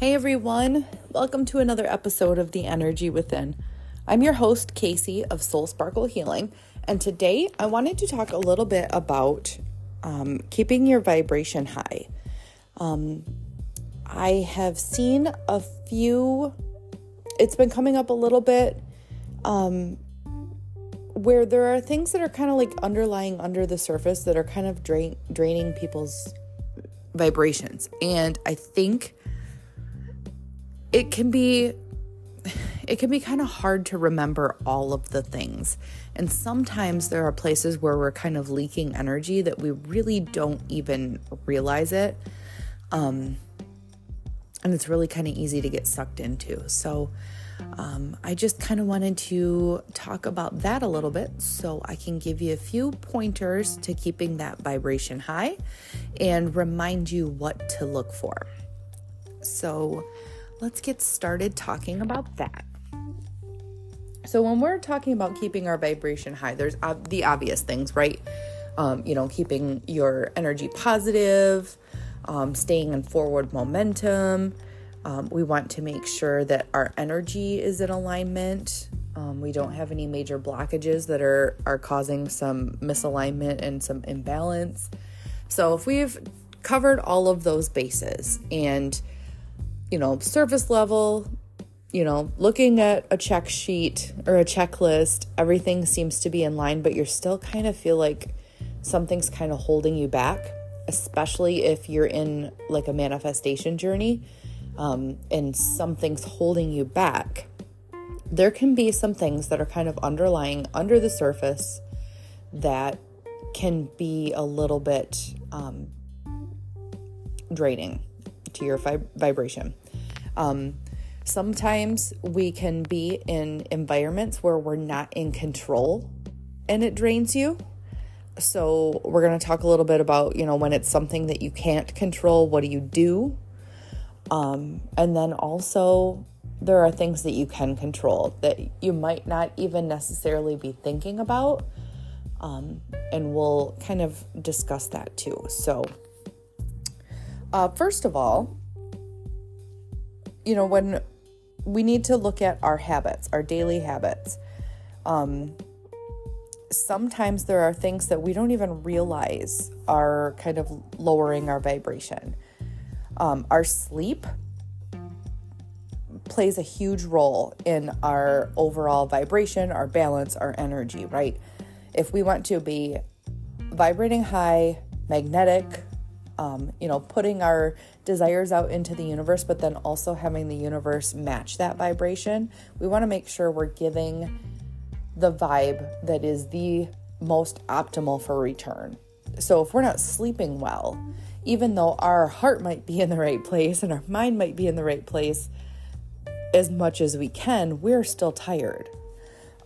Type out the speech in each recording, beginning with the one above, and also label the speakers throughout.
Speaker 1: Hey everyone, welcome to another episode of The Energy Within. I'm your host, Casey of Soul Sparkle Healing, and today I wanted to talk a little bit about um, keeping your vibration high. Um, I have seen a few, it's been coming up a little bit um, where there are things that are kind of like underlying under the surface that are kind of drain, draining people's vibrations. And I think it can be it can be kind of hard to remember all of the things. And sometimes there are places where we're kind of leaking energy that we really don't even realize it. Um, and it's really kind of easy to get sucked into. So um, I just kind of wanted to talk about that a little bit so I can give you a few pointers to keeping that vibration high and remind you what to look for. So, let's get started talking about that. So, when we're talking about keeping our vibration high, there's ob- the obvious things, right? Um, you know, keeping your energy positive, um, staying in forward momentum. Um, we want to make sure that our energy is in alignment. Um, we don't have any major blockages that are are causing some misalignment and some imbalance. So, if we've covered all of those bases and you know, surface level, you know, looking at a check sheet or a checklist, everything seems to be in line, but you're still kind of feel like something's kind of holding you back, especially if you're in like a manifestation journey um, and something's holding you back. There can be some things that are kind of underlying under the surface that can be a little bit um, draining to your vib- vibration. Um, sometimes we can be in environments where we're not in control and it drains you. So, we're going to talk a little bit about, you know, when it's something that you can't control, what do you do? Um, and then also, there are things that you can control that you might not even necessarily be thinking about. Um, and we'll kind of discuss that too. So, uh, first of all, you know, when we need to look at our habits, our daily habits. Um, sometimes there are things that we don't even realize are kind of lowering our vibration. Um, our sleep plays a huge role in our overall vibration, our balance, our energy, right? If we want to be vibrating high, magnetic, um, you know, putting our desires out into the universe, but then also having the universe match that vibration. We want to make sure we're giving the vibe that is the most optimal for return. So if we're not sleeping well, even though our heart might be in the right place and our mind might be in the right place as much as we can, we're still tired.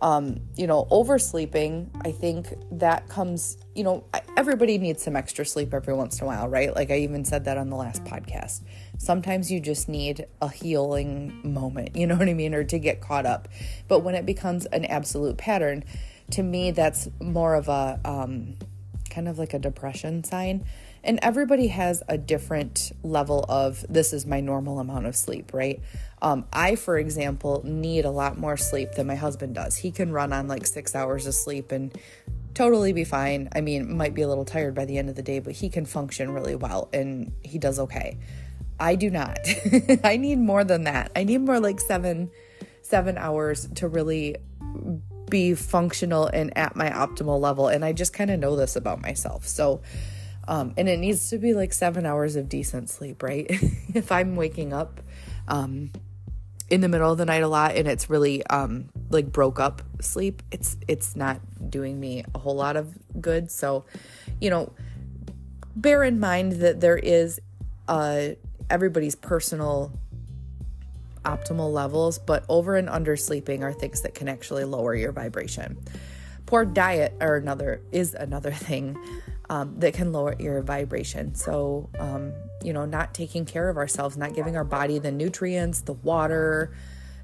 Speaker 1: Um, you know, oversleeping, I think that comes, you know, everybody needs some extra sleep every once in a while, right? Like I even said that on the last podcast. Sometimes you just need a healing moment, you know what I mean, or to get caught up. But when it becomes an absolute pattern, to me, that's more of a um, kind of like a depression sign. And everybody has a different level of this is my normal amount of sleep, right? Um, I, for example, need a lot more sleep than my husband does. He can run on like six hours of sleep and totally be fine. I mean, might be a little tired by the end of the day, but he can function really well and he does okay. I do not. I need more than that. I need more like seven, seven hours to really be functional and at my optimal level. And I just kind of know this about myself. So, um, and it needs to be like seven hours of decent sleep, right? if I'm waking up um, in the middle of the night a lot and it's really um, like broke up sleep, it's it's not doing me a whole lot of good. So, you know, bear in mind that there is uh, everybody's personal optimal levels, but over and under sleeping are things that can actually lower your vibration. Poor diet or another is another thing um, that can lower your vibration. So, um, you know, not taking care of ourselves, not giving our body the nutrients, the water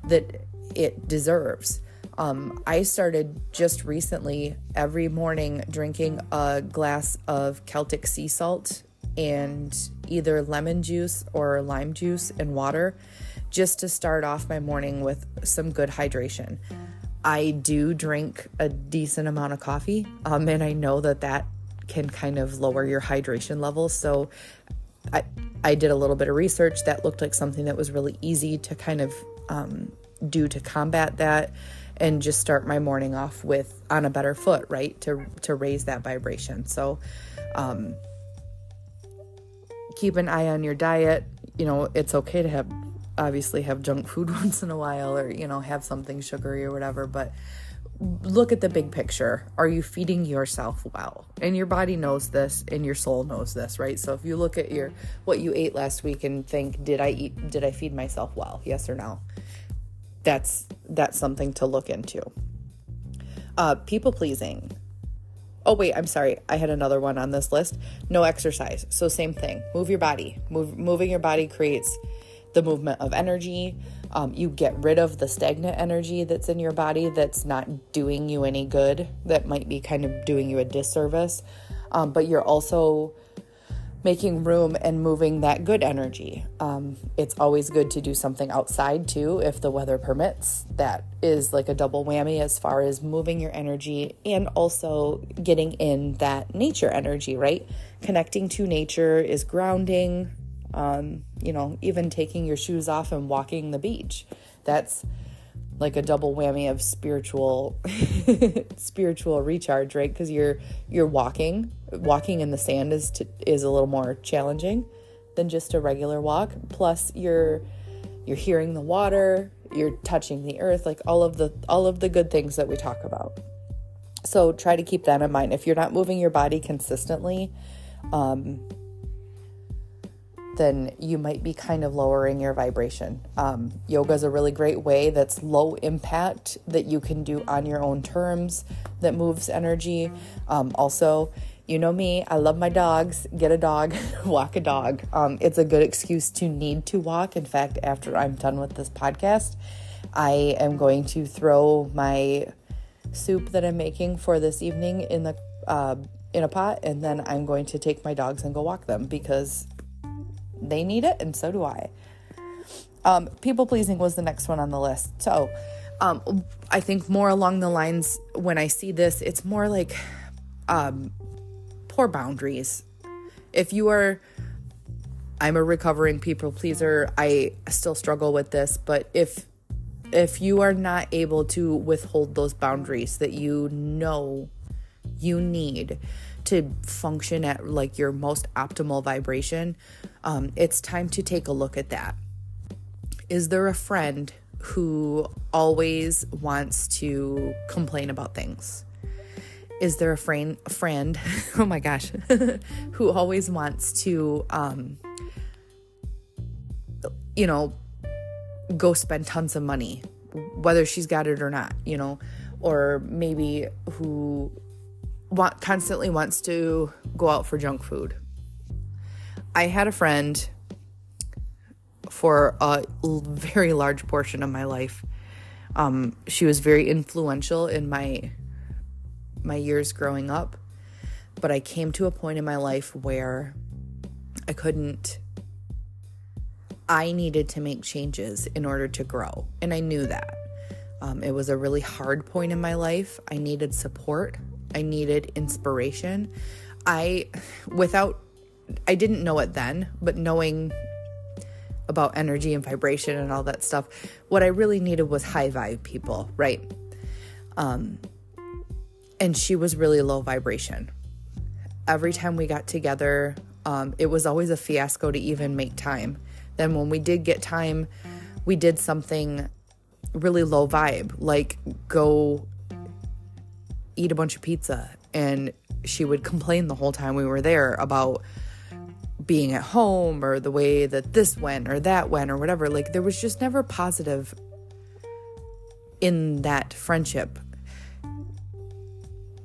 Speaker 1: that it deserves. Um, I started just recently every morning drinking a glass of Celtic sea salt and either lemon juice or lime juice and water just to start off my morning with some good hydration. I do drink a decent amount of coffee, um, and I know that that can kind of lower your hydration levels. So I, I did a little bit of research that looked like something that was really easy to kind of um, do to combat that and just start my morning off with on a better foot, right? To to raise that vibration. So um, keep an eye on your diet. You know, it's okay to have obviously have junk food once in a while or you know have something sugary or whatever, but look at the big picture. Are you feeding yourself well? And your body knows this and your soul knows this, right? So if you look at your what you ate last week and think, did I eat did I feed myself well? Yes or no? That's that's something to look into. Uh people pleasing. Oh wait, I'm sorry. I had another one on this list. No exercise. So same thing. Move your body. Move moving your body creates the movement of energy. Um, you get rid of the stagnant energy that's in your body that's not doing you any good, that might be kind of doing you a disservice. Um, but you're also making room and moving that good energy. Um, it's always good to do something outside too, if the weather permits. That is like a double whammy as far as moving your energy and also getting in that nature energy, right? Connecting to nature is grounding, um, you know, even taking your shoes off and walking the beach. That's like a double whammy of spiritual spiritual recharge, right? Because you're you're walking. Walking in the sand is to, is a little more challenging than just a regular walk. Plus, you're you're hearing the water, you're touching the earth, like all of the all of the good things that we talk about. So try to keep that in mind. If you're not moving your body consistently, um, then you might be kind of lowering your vibration. Um, yoga is a really great way that's low impact that you can do on your own terms that moves energy. Um, also, you know me, I love my dogs. Get a dog, walk a dog. Um, it's a good excuse to need to walk. In fact, after I'm done with this podcast, I am going to throw my soup that I'm making for this evening in the uh, in a pot, and then I'm going to take my dogs and go walk them because they need it, and so do I. Um, people pleasing was the next one on the list. So um, I think more along the lines when I see this, it's more like um, poor boundaries. If you are, I'm a recovering people pleaser. I still struggle with this, but if if you are not able to withhold those boundaries that you know you need to function at like your most optimal vibration, um, it's time to take a look at that. Is there a friend who always wants to complain about things? Is there a friend, friend, oh my gosh, who always wants to, um, you know, go spend tons of money, whether she's got it or not, you know, or maybe who want, constantly wants to go out for junk food. I had a friend for a very large portion of my life. Um, she was very influential in my my years growing up, but I came to a point in my life where I couldn't. I needed to make changes in order to grow, and I knew that. Um, it was a really hard point in my life. I needed support. I needed inspiration. I, without, I didn't know it then, but knowing about energy and vibration and all that stuff, what I really needed was high vibe people, right? Um, and she was really low vibration. Every time we got together, um, it was always a fiasco to even make time. Then when we did get time, we did something really low vibe, like go eat a bunch of pizza and she would complain the whole time we were there about being at home or the way that this went or that went or whatever like there was just never positive in that friendship.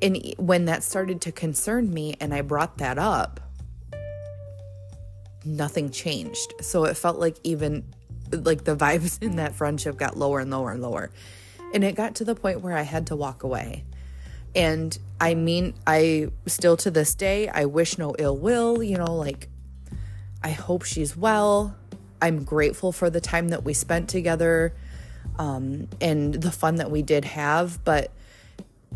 Speaker 1: And when that started to concern me and I brought that up nothing changed. So it felt like even like the vibes in that friendship got lower and lower and lower. And it got to the point where I had to walk away. And I mean, I still to this day, I wish no ill will, you know, like I hope she's well. I'm grateful for the time that we spent together um, and the fun that we did have. But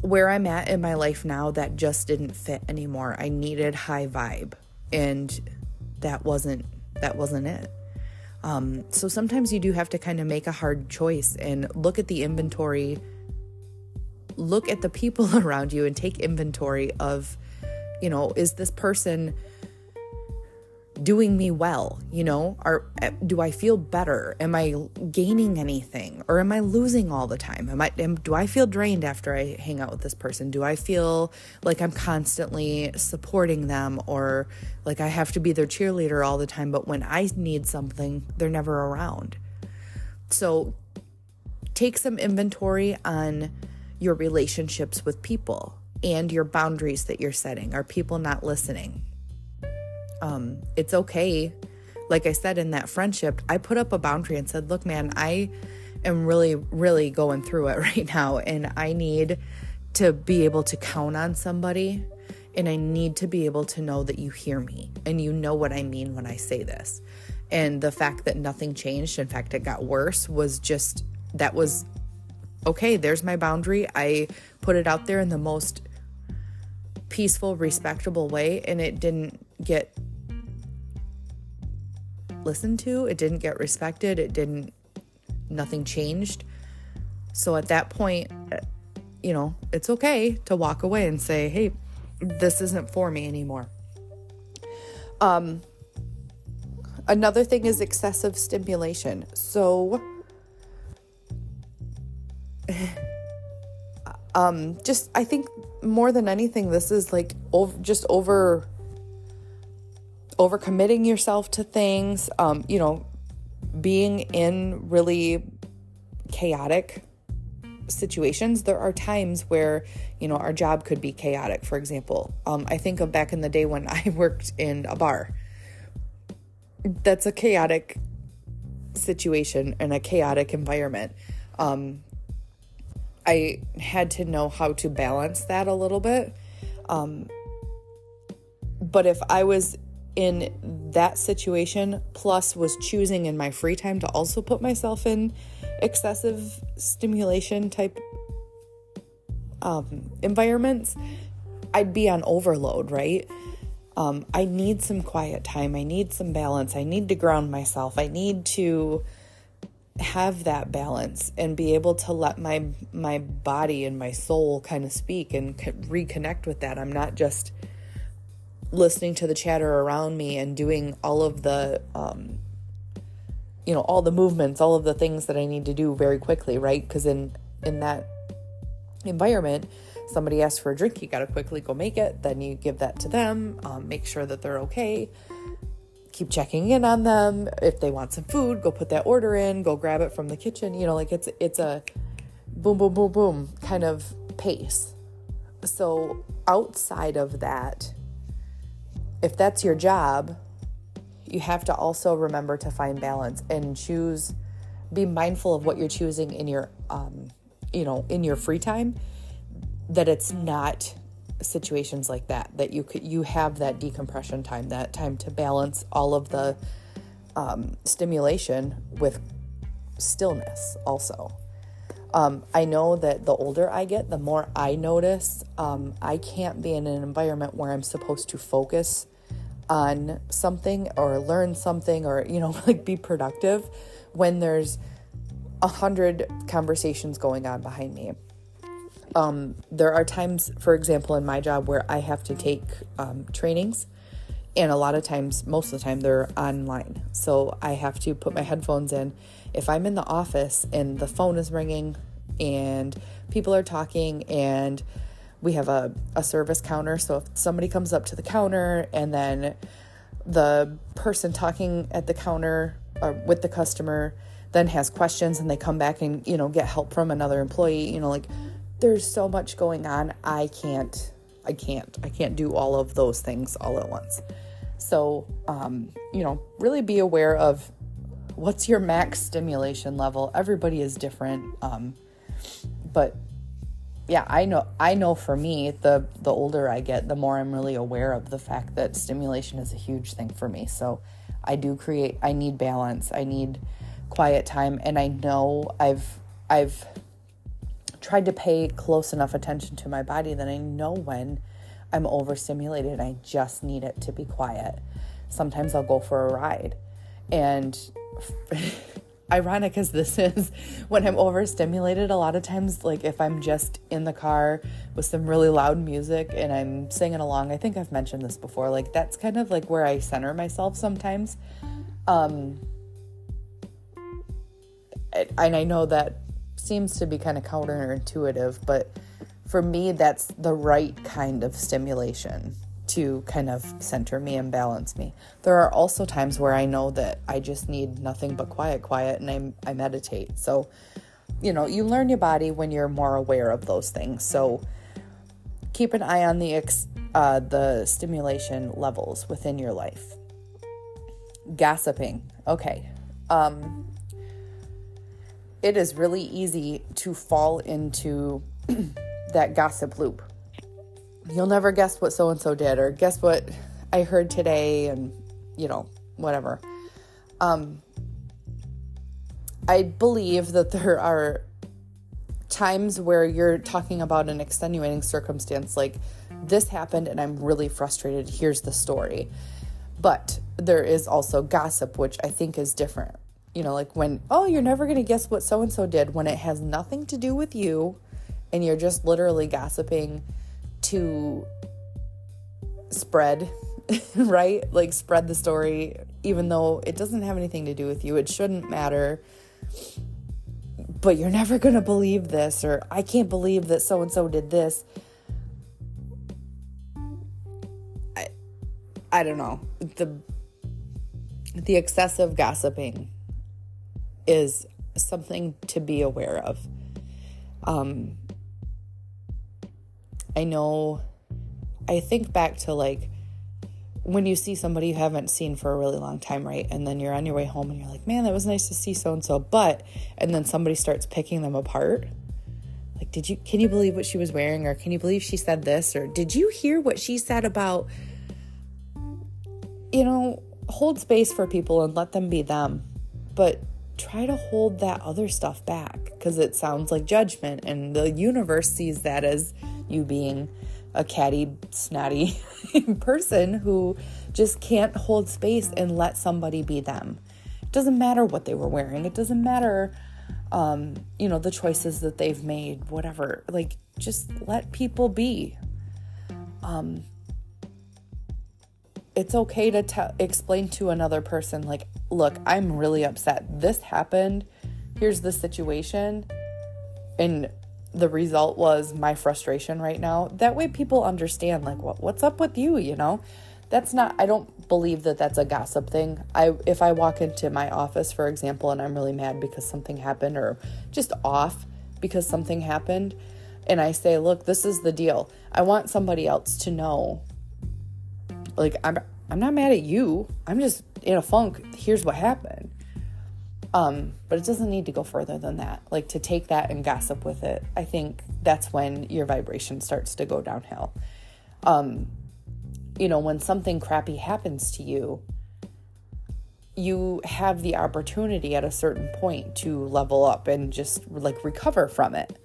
Speaker 1: where I'm at in my life now, that just didn't fit anymore. I needed high vibe, and that wasn't that wasn't it. Um, so sometimes you do have to kind of make a hard choice and look at the inventory, look at the people around you, and take inventory of, you know, is this person doing me well you know? Are do i feel better? Am i gaining anything? Or am i losing all the time? Am i am, do i feel drained after i hang out with this person? Do i feel like i'm constantly supporting them? Or like i have to be their cheerleader all the time but when i need something they're never around. So take some inventory on your relationships with people and your boundaries that you're setting. Are people not listening um, it's okay. Like I said in that friendship, I put up a boundary and said, Look, man, I am really, really going through it right now, and I need to be able to count on somebody. And I need to be able to know that you hear me and you know what I mean when I say this. And the fact that nothing changed, in fact, it got worse, was just that was okay. There's my boundary. I put it out there in the most peaceful, respectable way, and it didn't get listened to, it didn't get respected, it didn't, nothing changed. So at that point, you know, it's okay to walk away and say, hey, this isn't for me anymore. Um, another thing is excessive stimulation. So, um, just I think more than anything, this is like over, just over overcommitting yourself to things, um, you know, being in really chaotic situations. There are times where, you know, our job could be chaotic, for example. Um, I think of back in the day when I worked in a bar. That's a chaotic situation and a chaotic environment. Um, I had to know how to balance that a little bit. Um, but if I was in that situation, plus was choosing in my free time to also put myself in excessive stimulation type um, environments, I'd be on overload, right? Um, I need some quiet time. I need some balance. I need to ground myself. I need to have that balance and be able to let my my body and my soul kind of speak and reconnect with that. I'm not just listening to the chatter around me and doing all of the um, you know all the movements all of the things that i need to do very quickly right? Because in in that environment somebody asks for a drink you got to quickly go make it then you give that to them um, make sure that they're okay. Keep checking in on them. If they want some food go put that order in go grab it from the kitchen you know like it's it's a boom boom boom boom kind of pace. So outside of that if that's your job, you have to also remember to find balance and choose be mindful of what you're choosing in your um, you know in your free time that it's not situations like that that you could you have that decompression time that time to balance all of the um, stimulation with stillness also. Um, i know that the older i get the more i notice um, i can't be in an environment where i'm supposed to focus on something or learn something or, you know, like be productive when there's a hundred conversations going on behind me. Um, there are times, for example, in my job where I have to take um, trainings, and a lot of times, most of the time, they're online. So I have to put my headphones in. If I'm in the office and the phone is ringing and people are talking and we have a, a service counter. So if somebody comes up to the counter and then the person talking at the counter or uh, with the customer then has questions and they come back and, you know, get help from another employee, you know, like there's so much going on. I can't, I can't, I can't do all of those things all at once. So, um, you know, really be aware of what's your max stimulation level. Everybody is different. Um, but yeah, I know I know for me, the the older I get, the more I'm really aware of the fact that stimulation is a huge thing for me. So I do create I need balance. I need quiet time and I know I've I've tried to pay close enough attention to my body that I know when I'm overstimulated I just need it to be quiet. Sometimes I'll go for a ride and ironic as this is, when I'm overstimulated, a lot of times, like if I'm just in the car with some really loud music and I'm singing along, I think I've mentioned this before, like that's kind of like where I center myself sometimes. Um, and I know that seems to be kind of counterintuitive, but for me, that's the right kind of stimulation to kind of center me and balance me. There are also times where I know that I just need nothing but quiet, quiet, and I, I meditate. So, you know, you learn your body when you're more aware of those things. So, keep an eye on the ex, uh, the stimulation levels within your life. Gossiping. Okay. Um, it is really easy to fall into that gossip loop you'll never guess what so and so did or guess what I heard today and you know, whatever. Um I believe that there are times where you're talking about an extenuating circumstance like this happened and I'm really frustrated. Here's the story. But there is also gossip, which I think is different. You know, like when, oh, you're never going to guess what so and so did when it has nothing to do with you and you're just literally gossiping to spread, right? Like spread the story, even though it doesn't have anything to do with you. It shouldn't matter. But you're never going to believe this, or I can't believe that so and so did this. I, I don't know. The, the excessive gossiping is something to be aware of. Um, I know, I think back to like when you see somebody you haven't seen for a really long time, right? And then you're on your way home and you're like, man, that was nice to see so and so. But, and then somebody starts picking them apart. Like, did you, can you believe what she was wearing? Or can you believe she said this? Or did you hear what she said about, you know, hold space for people and let them be them. But try to hold that other stuff back because it sounds like judgment and the universe sees that as you being a catty, snotty person who just can't hold space and let somebody be them. It doesn't matter what they were wearing. It doesn't matter, um, you know, the choices that they've made, whatever. Like, just let people be. Um, it's okay to explain to another person, like, look, I'm really upset. This happened. Here's the situation. And the result was my frustration right now. That way people understand like what what's up with you, you know? That's not I don't believe that that's a gossip thing. I if I walk into my office for example and I'm really mad because something happened or just off because something happened and I say, "Look, this is the deal. I want somebody else to know like I'm I'm not mad at you. I'm just in a funk. Here's what happened." Um, but it doesn't need to go further than that. Like to take that and gossip with it, I think that's when your vibration starts to go downhill. Um, you know, when something crappy happens to you, you have the opportunity at a certain point to level up and just like recover from it.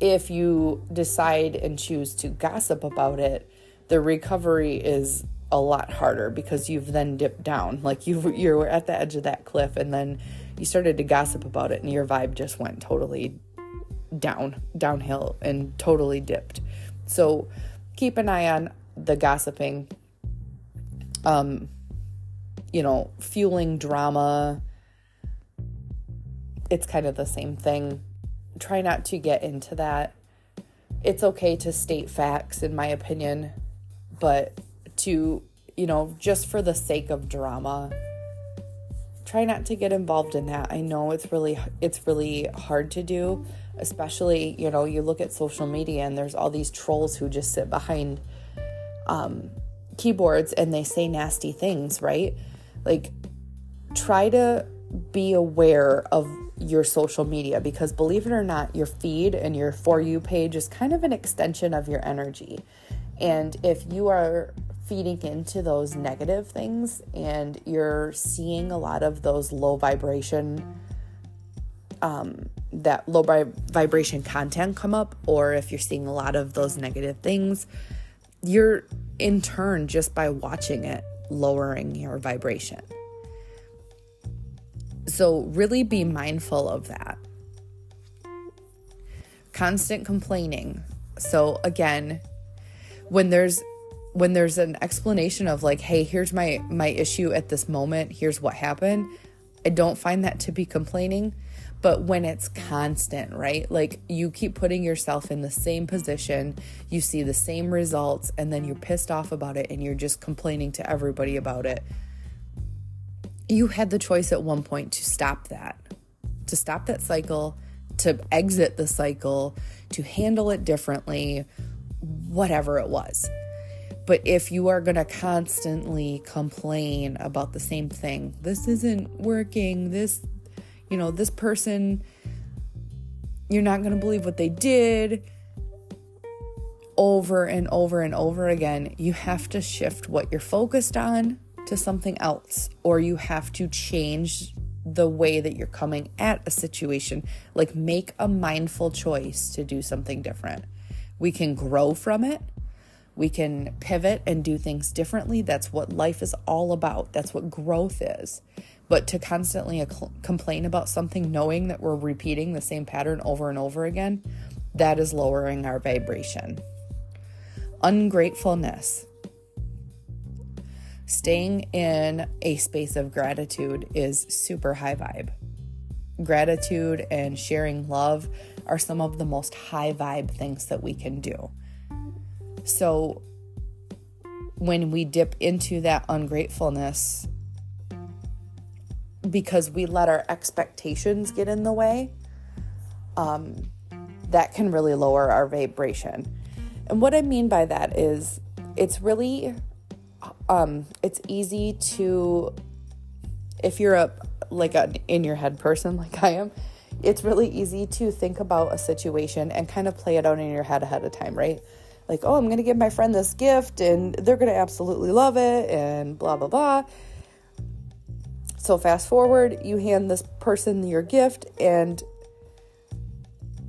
Speaker 1: If you decide and choose to gossip about it, the recovery is a lot harder because you've then dipped down. Like you you're at the edge of that cliff and then you started to gossip about it and your vibe just went totally down, downhill and totally dipped. So keep an eye on the gossiping. Um you know, fueling drama. It's kind of the same thing. Try not to get into that. It's okay to state facts in my opinion, but to, you know, just for the sake of drama, try not to get involved in that. I know it's really it's really hard to do, especially, you know, you look at social media and there's all these trolls who just sit behind um, keyboards and they say nasty things, right? Like try to be aware of your social media because believe it or not, your feed and your for you page is kind of an extension of your energy. And if you are feeding into those negative things and you're seeing a lot of those low vibration um, that low vibration content come up or if you're seeing a lot of those negative things you're in turn just by watching it lowering your vibration. So really be mindful of that. Constant complaining. So again when there's when there's an explanation of like hey here's my my issue at this moment here's what happened i don't find that to be complaining. But when it's constant right? Like you keep putting yourself in the same position you see the same results and then you're pissed off about it and you're just complaining to everybody about it. You had the choice at one point to stop that to stop that cycle to exit the cycle to handle it differently whatever it was but if you are going to constantly complain about the same thing, this isn't working, this, you know, this person, you're not going to believe what they did over and over and over again, you have to shift what you're focused on to something else, or you have to change the way that you're coming at a situation. Like, make a mindful choice to do something different. We can grow from it we can pivot and do things differently. That's what life is all about. That's what growth is. But to constantly complain about something, knowing that we're repeating the same pattern over and over again, that is lowering our vibration. Ungratefulness. Staying in a space of gratitude is super high vibe. Gratitude and sharing love are some of the most high vibe things that we can do. So when we dip into that ungratefulness, because we let our expectations get in the way, um, that can really lower our vibration. And what I mean by that is it's really um, it's easy to if you're a like an in your head person like I am, it's really easy to think about a situation and kind of play it out in your head ahead of time, right? Like, oh, I'm going to give my friend this gift and they're going to absolutely love it and blah, blah, blah. So, fast forward, you hand this person your gift and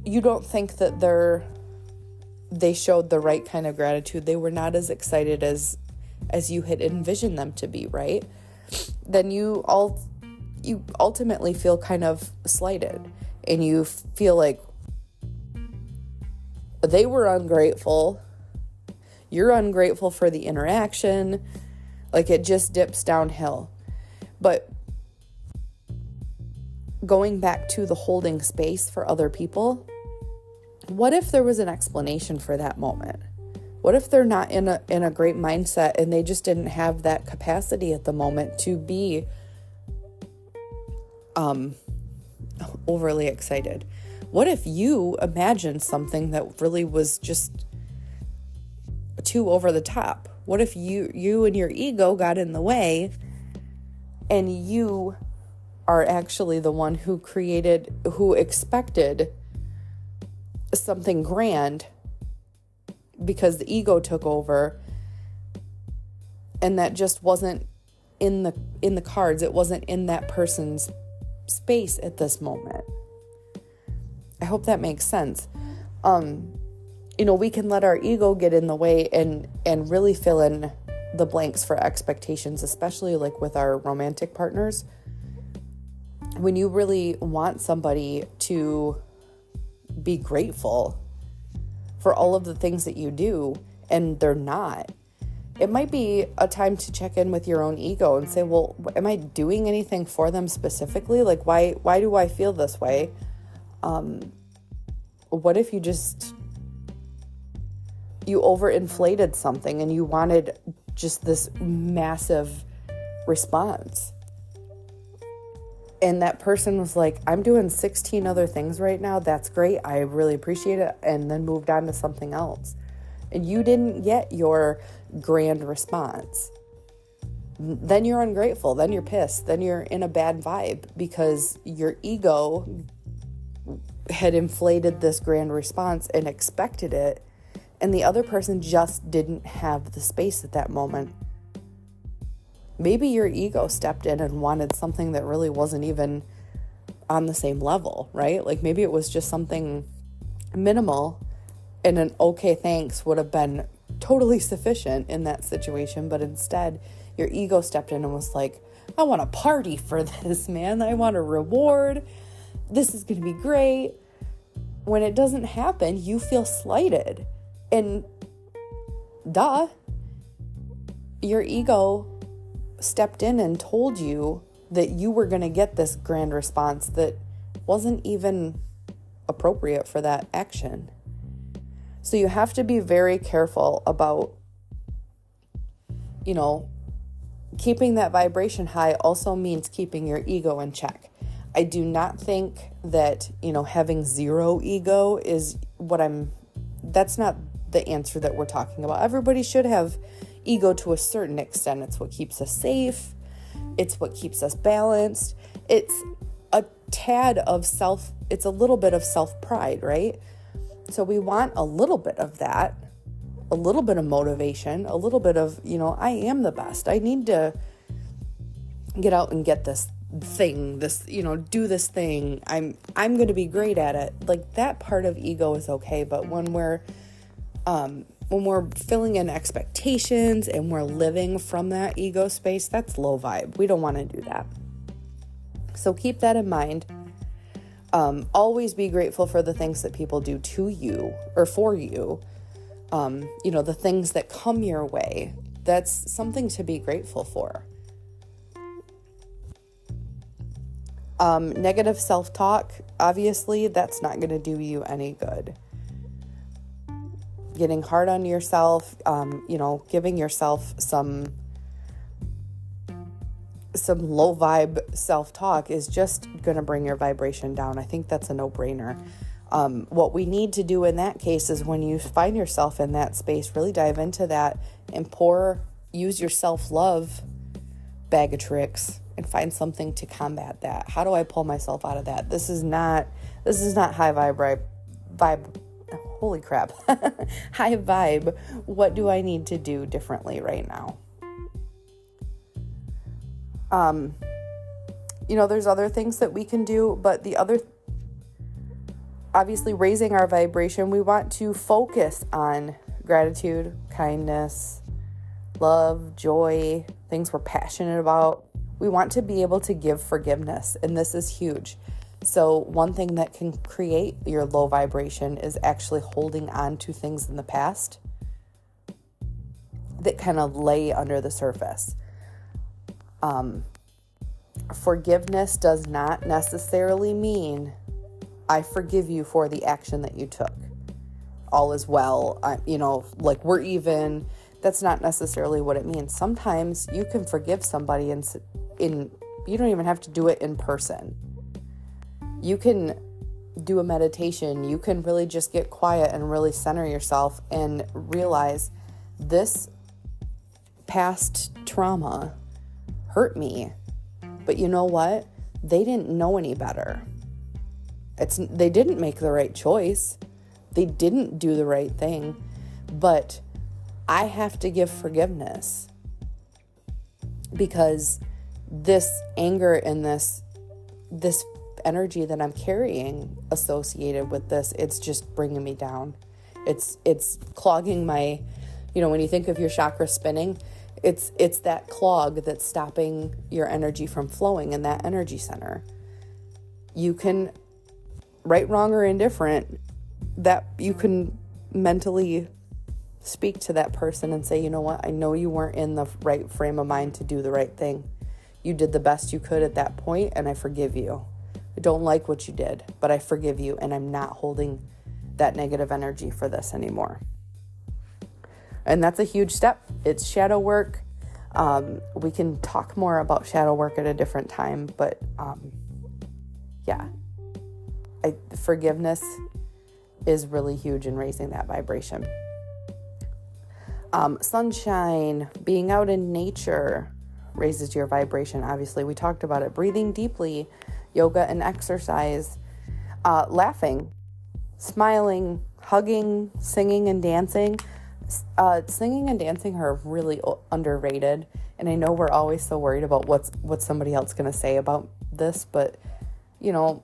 Speaker 1: you don't think that they're they showed the right kind of gratitude. They were not as excited as as you had envisioned them to be, right? Then you all you ultimately feel kind of slighted and you feel like they were ungrateful you're ungrateful for the interaction. Like it just dips downhill. But going back to the holding space for other people, what if there was an explanation for that moment? What if they're not in a in a great mindset and they just didn't have that capacity at the moment to be um overly excited? What if you imagined something that really was just too over the top? What if you you and your ego got in the way and you are actually the one who created who expected something grand because the ego took over and that just wasn't in the in the cards. It wasn't in that person's space at this moment. I hope that makes sense. Um you know, we can let our ego get in the way and and really fill in the blanks for expectations, especially like with our romantic partners. When you really want somebody to be grateful for all of the things that you do and they're not, it might be a time to check in with your own ego and say, "Well, am I doing anything for them specifically? Like why why do I feel this way?" Um what if you just you overinflated something and you wanted just this massive response. And that person was like, I'm doing 16 other things right now. That's great. I really appreciate it. And then moved on to something else. And you didn't get your grand response. Then you're ungrateful. Then you're pissed. Then you're in a bad vibe because your ego had inflated this grand response and expected it and the other person just didn't have the space at that moment. Maybe your ego stepped in and wanted something that really wasn't even on the same level, right? Like maybe it was just something minimal and an okay thanks would have been totally sufficient in that situation, but instead your ego stepped in and was like, I want a party for this, man. I want a reward. This is going to be great. When it doesn't happen, you feel slighted. And duh, your ego stepped in and told you that you were going to get this grand response that wasn't even appropriate for that action. So you have to be very careful about, you know, keeping that vibration high also means keeping your ego in check. I do not think that, you know, having zero ego is what I'm, that's not the answer that we're talking about. Everybody should have ego to a certain extent. It's what keeps us safe, it's what keeps us balanced. It's a tad of self, it's a little bit of self pride, right? So we want a little bit of that, a little bit of motivation, a little bit of, you know, I am the best. I need to get out and get this thing this you know do this thing i'm i'm going to be great at it like that part of ego is okay but when we're um when we're filling in expectations and we're living from that ego space that's low vibe. We don't want to do that. So keep that in mind. Um, always be grateful for the things that people do to you or for you. Um, you know the things that come your way. That's something to be grateful for. Um, negative self talk, obviously, that's not going to do you any good. Getting hard on yourself, um, you know, giving yourself some some low vibe self talk is just going to bring your vibration down. I think that's a no brainer. Um, what we need to do in that case is when you find yourself in that space, really dive into that and pour, use your self love bag of tricks and find something to combat that. How do I pull myself out of that? This is not this is not high vibe vibe holy crap. high vibe. What do I need to do differently right now? Um you know, there's other things that we can do, but the other obviously raising our vibration, we want to focus on gratitude, kindness, love, joy, things we're passionate about. We want to be able to give forgiveness, and this is huge. So, one thing that can create your low vibration is actually holding on to things in the past that kind of lay under the surface. Um, forgiveness does not necessarily mean I forgive you for the action that you took. All is well. I, you know, like we're even that's not necessarily what it means. Sometimes you can forgive somebody in in you don't even have to do it in person. You can do a meditation. You can really just get quiet and really center yourself and realize this past trauma hurt me. But you know what? They didn't know any better. It's they didn't make the right choice. They didn't do the right thing. But I have to give forgiveness because this anger and this this energy that I'm carrying associated with this it's just bringing me down. It's it's clogging my you know when you think of your chakra spinning it's it's that clog that's stopping your energy from flowing in that energy center. You can right wrong or indifferent that you can mentally speak to that person and say, you know what, I know you weren't in the right frame of mind to do the right thing. You did the best you could at that point, and I forgive you. I don't like what you did, but I forgive you, and I'm not holding that negative energy for this anymore. And that's a huge step. It's shadow work. Um, we can talk more about shadow work at a different time, but um, yeah, I, forgiveness is really huge in raising that vibration. Um, sunshine, being out in nature raises your vibration. Obviously, we talked about it. Breathing deeply, yoga and exercise, uh, laughing, smiling, hugging, singing, and dancing. Uh, singing and dancing are really underrated, and I know we're always so worried about what's what somebody else to say about this, but you know,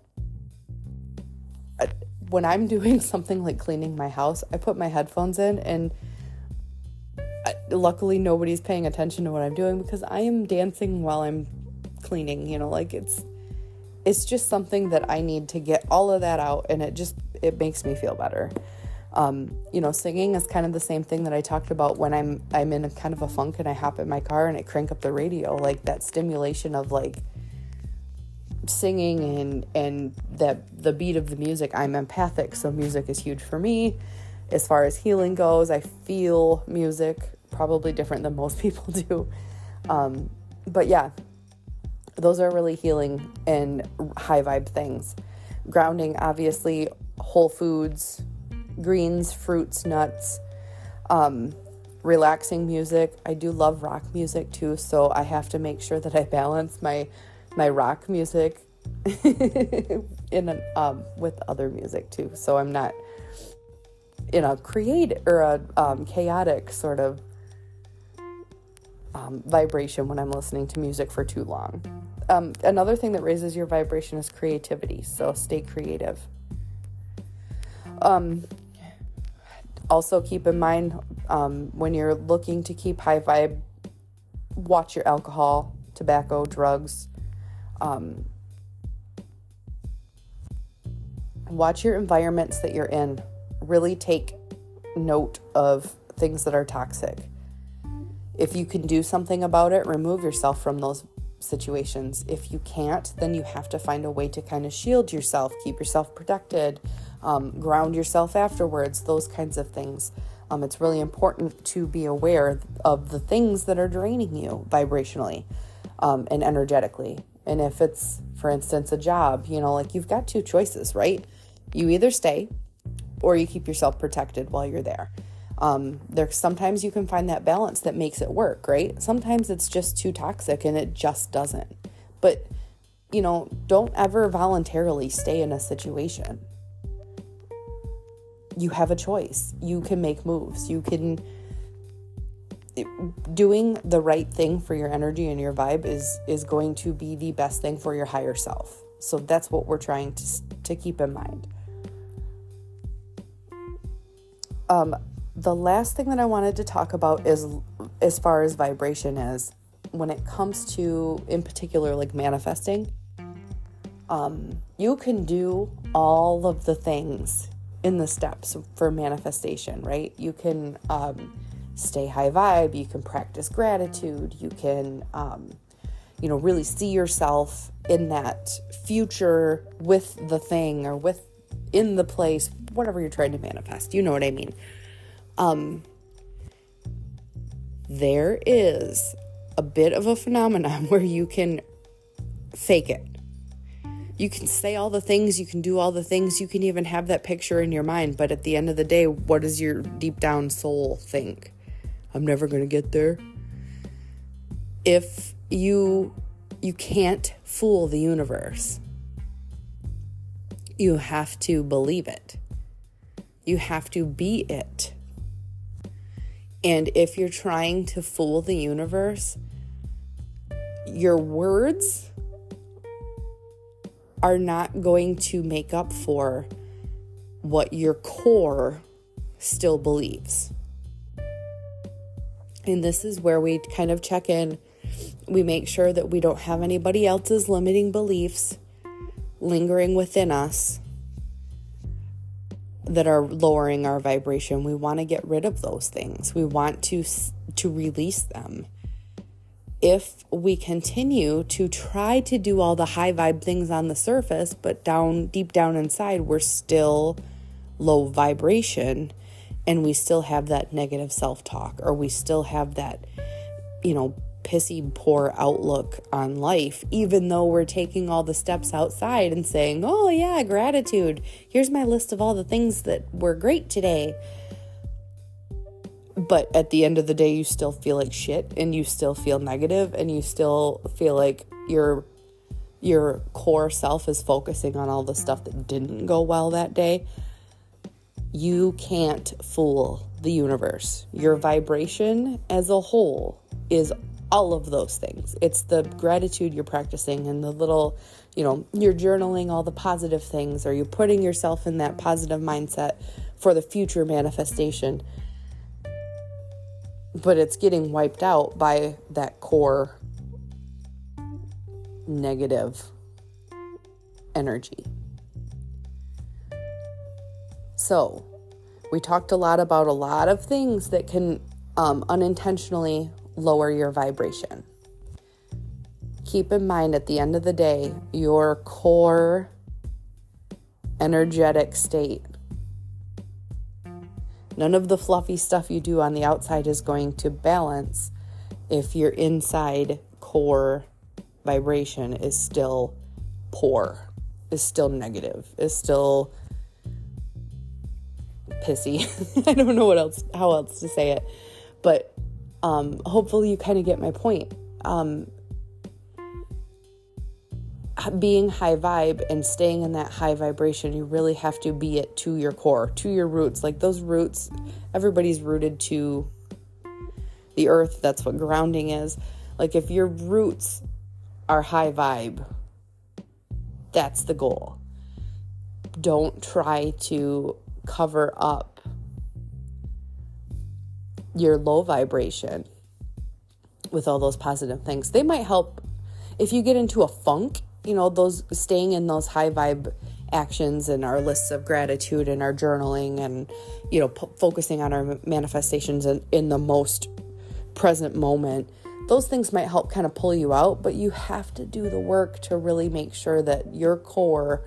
Speaker 1: when I'm doing something like cleaning my house, I put my headphones in and luckily nobody's paying attention to what I'm doing because I am dancing while I'm cleaning, you know, like it's it's just something that I need to get all of that out and it just it makes me feel better. Um, you know, singing is kind of the same thing that I talked about when I'm I'm in a kind of a funk and I hop in my car and I crank up the radio, like that stimulation of like singing and and that the beat of the music. I'm empathic, so music is huge for me. As far as healing goes, I feel music probably different than most people do. Um, but yeah, those are really healing and high vibe things. Grounding, obviously, whole foods, greens, fruits, nuts, um, relaxing music. I do love rock music too, so I have to make sure that I balance my my rock music in an, um, with other music too. So I'm not in a creative or a um, chaotic sort of um, vibration when I'm listening to music for too long. Um, another thing that raises your vibration is creativity. So stay creative. Um, also, keep in mind um, when you're looking to keep high vibe, watch your alcohol, tobacco, drugs. Um, watch your environments that you're in. Really take note of things that are toxic. If you can do something about it, remove yourself from those situations. If you can't, then you have to find a way to kind of shield yourself, keep yourself protected, um, ground yourself afterwards, those kinds of things. Um, it's really important to be aware of the things that are draining you vibrationally um, and energetically. And if it's, for instance, a job, you know, like you've got two choices, right? You either stay or you keep yourself protected while you're there. Um, there sometimes you can find that balance that makes it work, right? Sometimes it's just too toxic and it just doesn't. But you know, don't ever voluntarily stay in a situation. You have a choice. You can make moves. You can doing the right thing for your energy and your vibe is is going to be the best thing for your higher self. So that's what we're trying to to keep in mind. Um, the last thing that I wanted to talk about is as far as vibration is when it comes to, in particular, like manifesting. Um, you can do all of the things in the steps for manifestation, right? You can um, stay high vibe, you can practice gratitude, you can, um, you know, really see yourself in that future with the thing or with in the place, whatever you're trying to manifest. You know what I mean? Um, there is a bit of a phenomenon where you can fake it. You can say all the things, you can do all the things, you can even have that picture in your mind, but at the end of the day, what does your deep down soul think? I'm never going to get there. If you you can't fool the universe. You have to believe it. You have to be it. And if you're trying to fool the universe, your words are not going to make up for what your core still believes. And this is where we kind of check in. We make sure that we don't have anybody else's limiting beliefs lingering within us that are lowering our vibration. We want to get rid of those things. We want to to release them. If we continue to try to do all the high vibe things on the surface, but down deep down inside we're still low vibration and we still have that negative self-talk or we still have that you know pissy poor outlook on life, even though we're taking all the steps outside and saying, Oh, yeah, gratitude. Here's my list of all the things that were great today. But at the end of the day, you still feel like shit and you still feel negative and you still feel like your your core self is focusing on all the stuff that didn't go well that day
Speaker 2: you can't fool the universe. Your vibration as a whole is all of those things. It's the gratitude you're practicing and the little, you know, you're journaling all the positive things or you're putting yourself in that positive mindset for the future manifestation. But it's getting wiped out by that core negative energy. So, we talked a lot about a lot of things that can um, unintentionally lower your vibration. Keep in mind at the end of the day, your core energetic state. None of the fluffy stuff you do on the outside is going to balance if your inside core vibration is still poor, is still negative, is still pissy. I don't know what else how else to say it. But um, hopefully you kind of get my point. Um, being high vibe and staying in that high vibration, you really have to be it to your core, to your roots. Like those roots, everybody's rooted to the earth. That's what grounding is. Like if your roots are high vibe, that's the goal. Don't try to cover up your low vibration with all those positive things. They might help if you get into a funk, you know, those staying in those high vibe actions and our lists of gratitude and our journaling and, you know, p- focusing on our manifestations in, in the most present moment. Those things might help kind of pull you out, but you have to do the work to really make sure that your core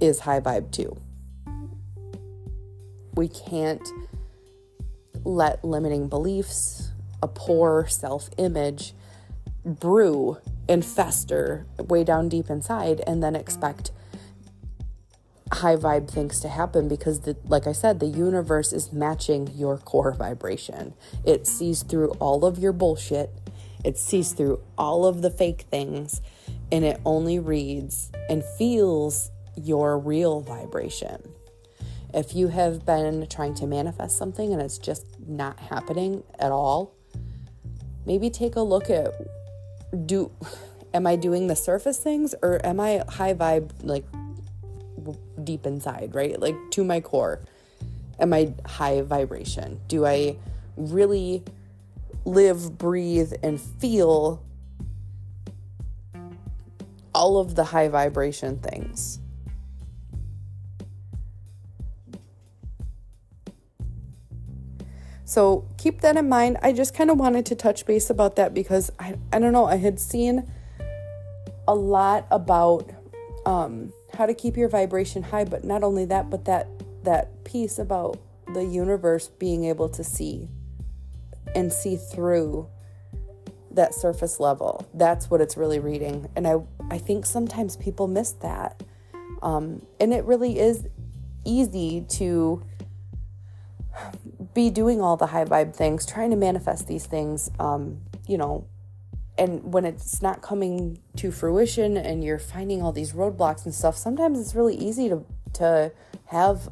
Speaker 2: is high vibe too. We can't let limiting beliefs, a poor self image, brew and fester way down deep inside and then expect high vibe things to happen because the, like I said the universe is matching your core vibration. It sees through all of your bullshit. It sees through all of the fake things and it only reads and feels your real vibration. If you have been trying to manifest something and it's just not happening at all, maybe take a look at do am I doing the surface things or am I high vibe like deep inside, right? Like to my core. Am I high vibration? Do I really live, breathe and feel all of the high vibration things? So keep that in mind. I just kind of wanted to touch base about that because I, I don't know, I had seen a lot about um, how to keep your vibration high, but not only that, but that that piece about the universe being able to see and see through that surface level. That's what it's really reading. And I I think sometimes people miss that. Um, and it really is easy to be doing all the high vibe things, trying to manifest these things, um, you know, and when it's not coming to fruition and you're finding all these roadblocks and stuff, sometimes it's really easy to to have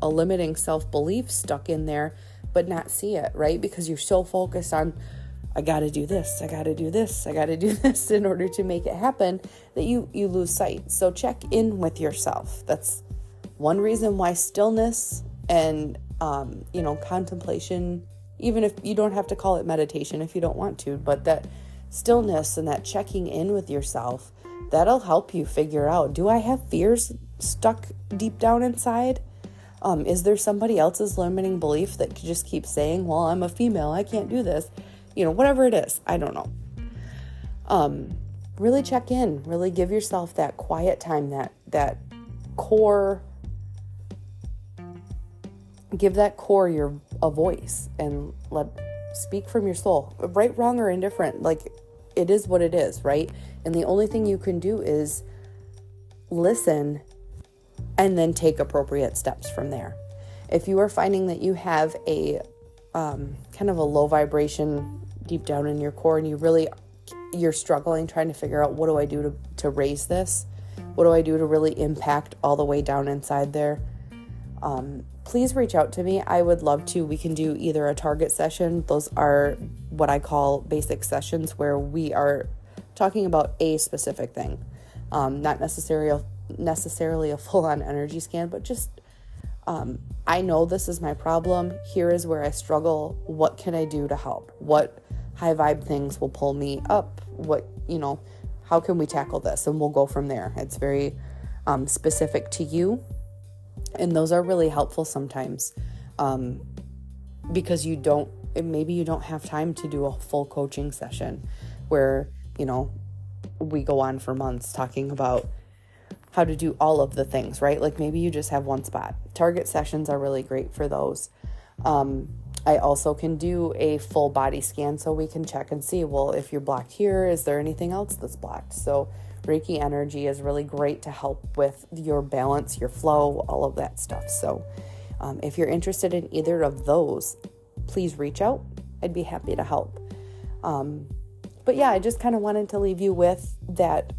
Speaker 2: a limiting self-belief stuck in there but not see it, right? Because you're so focused on I got to do this, I got to do this, I got to do this in order to make it happen that you you lose sight. So check in with yourself. That's one reason why stillness and um, you know, contemplation, even if you don't have to call it meditation if you don't want to, but that stillness and that checking in with yourself, that'll help you figure out do I have fears stuck deep down inside? Um, is there somebody else's limiting belief that could just keeps saying, well, I'm a female, I can't do this? You know, whatever it is, I don't know. Um, really check in, really give yourself that quiet time, that that core give that core your a voice and let speak from your soul. Right wrong or indifferent like it is what it is right? And the only thing you can do is listen and then take appropriate steps from there. If you are finding that you have a um, kind of a low vibration deep down in your core and you really you're struggling trying to figure out what do i do to, to raise this? What do i do to really impact all the way down inside there? Um, please reach out to me. I would love to. We can do either a target session, those are what I call basic sessions where we are talking about a specific thing, um, not necessarily necessarily a full on energy scan, but just um, I know this is my problem. Here is where I struggle. What can I do to help? What high vibe things will pull me up? What, you know, how can we tackle this? And we'll go from there. It's very um, specific to you. And those are really helpful sometimes um, because you don't, maybe you don't have time to do a full coaching session where, you know, we go on for months talking about how to do all of the things, right? Like maybe you just have one spot. Target sessions are really great for those. Um, I also can do a full body scan so we can check and see, well, if you're blocked here, is there anything else that's blocked? So, Reiki energy is really great to help with your balance, your flow, all of that stuff. So, um, if you're interested in either of those, please reach out. I'd be happy to help. Um, but yeah, I just kind of wanted to leave you with that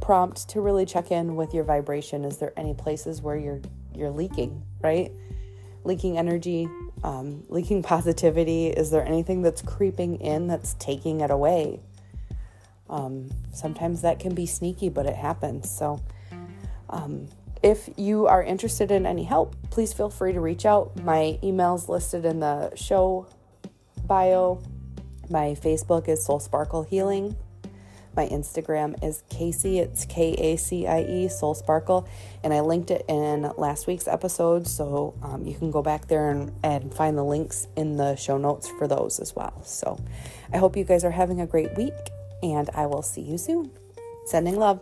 Speaker 2: prompt to really check in with your vibration. Is there any places where you're you're leaking, right? Leaking energy, um, leaking positivity. Is there anything that's creeping in that's taking it away? Um, sometimes that can be sneaky, but it happens. So, um, if you are interested in any help, please feel free to reach out. My email's listed in the show bio. My Facebook is Soul Sparkle Healing. My Instagram is Kacie. It's K A C I E, Soul Sparkle. And I linked it in last week's episode. So um, you can go back there and, and find the links in the show notes for those as well. So I hope you guys are having a great week. And I will see you soon. Sending love.